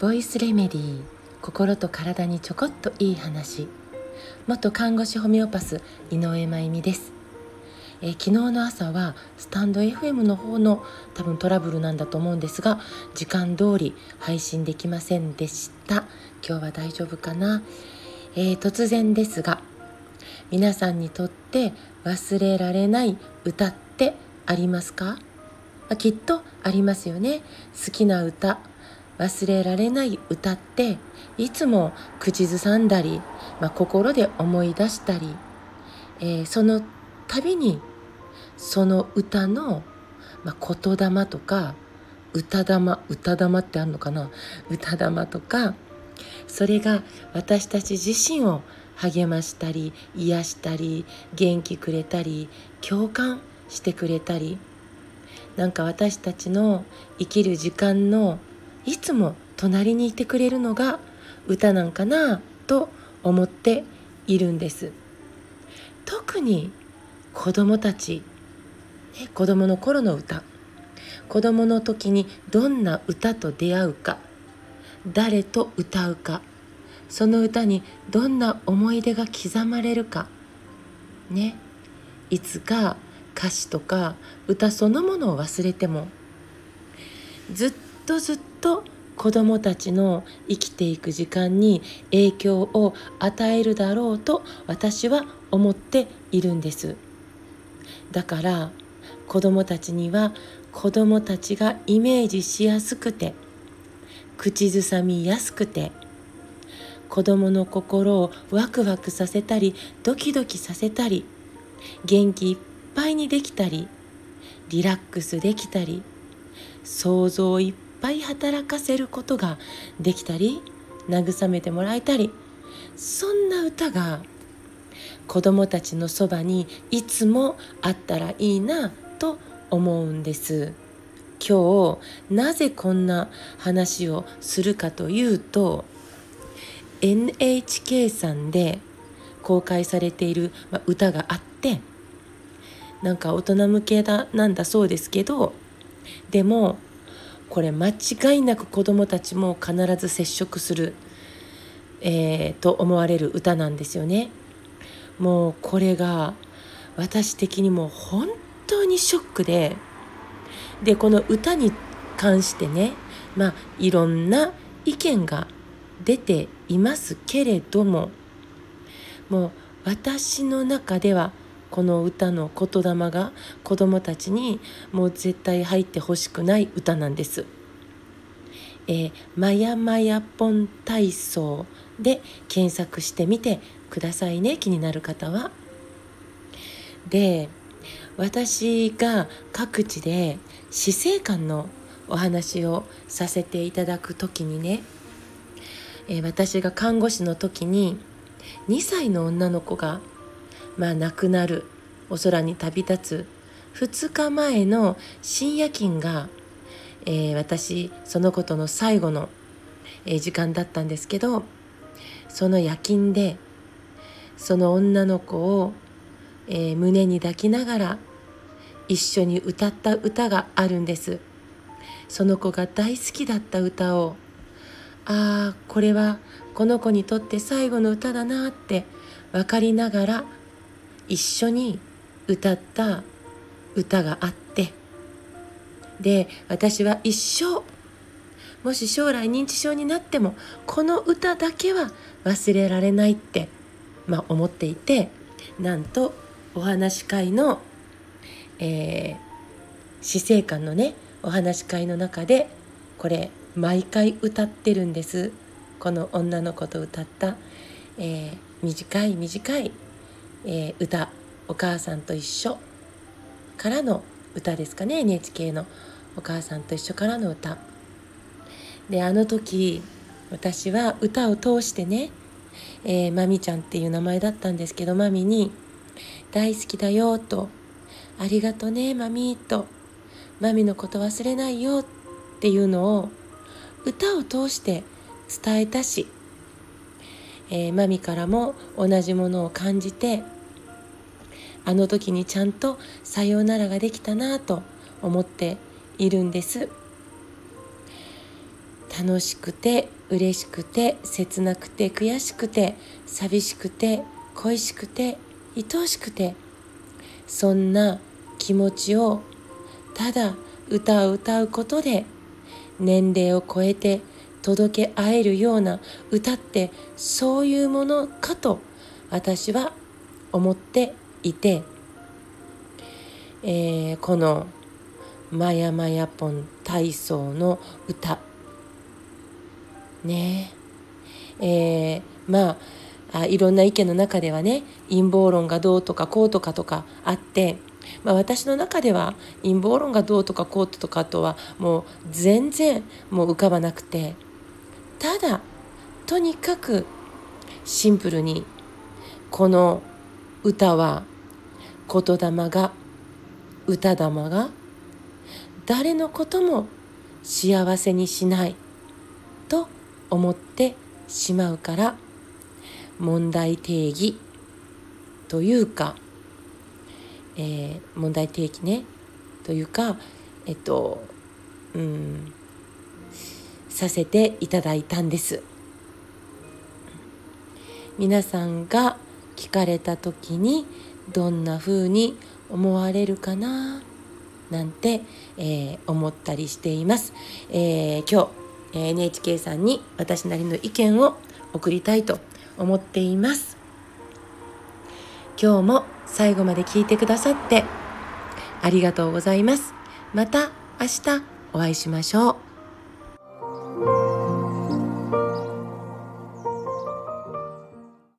ボイスレメディー心と体にちょこっといい話。元看護師ホメオパス井上真由美です。え、昨日の朝はスタンド FM の方の多分トラブルなんだと思うんですが時間通り配信できませんでした。今日は大丈夫かな、えー、突然ですが皆さんにとって忘れられない歌ってありますか？きっとありますよね。好きな歌忘れられない歌っていつも口ずさんだり、まあ、心で思い出したり、えー、その度にその歌の、まあ、言霊とか歌霊歌霊ってあるのかな？歌霊とかそれが私たち自身を励ましたり癒したり元気くれたり共感してくれたりなんか私たちの生きる時間のいつも隣にいてくれるのが歌なんかなと思っているんです。特に子供たち、ね、子供の頃の歌。子供の時にどんな歌と出会うか。誰と歌うか。その歌にどんな思い出が刻まれるか。ね。いつか歌詞とか歌そのものを忘れてもずっとずっと子どもたちの生きていく時間に影響を与えるだろうと私は思っているんです。だから子どもたちには子どもたちがイメージしやすくて口ずさみやすくて子どもの心をワクワクさせたりドキドキさせたり元気いっぱいにできたりリラックスできたり想像をいっぱい働かせることができたり慰めてもらえたりそんな歌が子どもたちのそばにいつもあったらいいなと思うんです。今日なぜこんな話をするかというと NHK さんで公開されている歌があってなんか大人向けだなんだそうですけどでもこれ間違いなく子どもたちも必ず接触する、えー、と思われる歌なんですよね。もうこれが私的にも本当にショックででこの歌に関してねまあいろんな意見が出ていますけれどももう私の中ではこの歌の言霊が子どもたちにもう絶対入ってほしくない歌なんです。えー、まやまやぽん体操で検索してみてくださいね気になる方は。で私が各地で死生観のお話をさせていただく時にね、えー、私が看護師の時に2歳の女の子がまあ、亡くなるお空に旅立つ。2日前の深夜勤が、えー、私そのことの最後の、えー、時間だったんですけどその夜勤でその女の子を、えー、胸に抱きながら一緒に歌った歌があるんです。その子が大好きだった歌をああこれはこの子にとって最後の歌だなって分かりながら一緒に歌った歌があってで私は一生もし将来認知症になってもこの歌だけは忘れられないって、まあ、思っていてなんとお話し会の、えー、死生観のねお話し会の中でこれ毎回歌ってるんです。この女の子と歌った、えー、短い短いえー、歌「お母さんと一緒」からの歌ですかね NHK の「お母さんと一緒」からの歌。であの時私は歌を通してね、えー、マミちゃんっていう名前だったんですけどマミに「大好きだよ」と「ありがとねマミ」と「マミのこと忘れないよ」っていうのを歌を通して伝えたしえー、マミからも同じものを感じてあの時にちゃんとさようならができたなと思っているんです。楽しくて嬉しくて切なくて悔しくて寂しくて恋しくて愛おしくてそんな気持ちをただ歌を歌うことで年齢を超えて届け合えるような歌ってそういうものかと私は思っていて、えー、この「まやまやぽん体操」の歌。ね。えー、まああいろんな意見の中ではね陰謀論がどうとかこうとかとかあってまあ、私の中では陰謀論がどうとかこうとかとはもう全然もう浮かばなくて。ただとにかくシンプルにこの歌は言霊が歌霊が誰のことも幸せにしないと思ってしまうから問題定義というかえー、問題提起ねというかえっとうんさせていただいたんです皆さんが聞かれた時にどんな風に思われるかななんて、えー、思ったりしています、えー、今日 NHK さんに私なりの意見を送りたいと思っています今日も最後まで聞いてくださってありがとうございます。また明日お会いしましょう。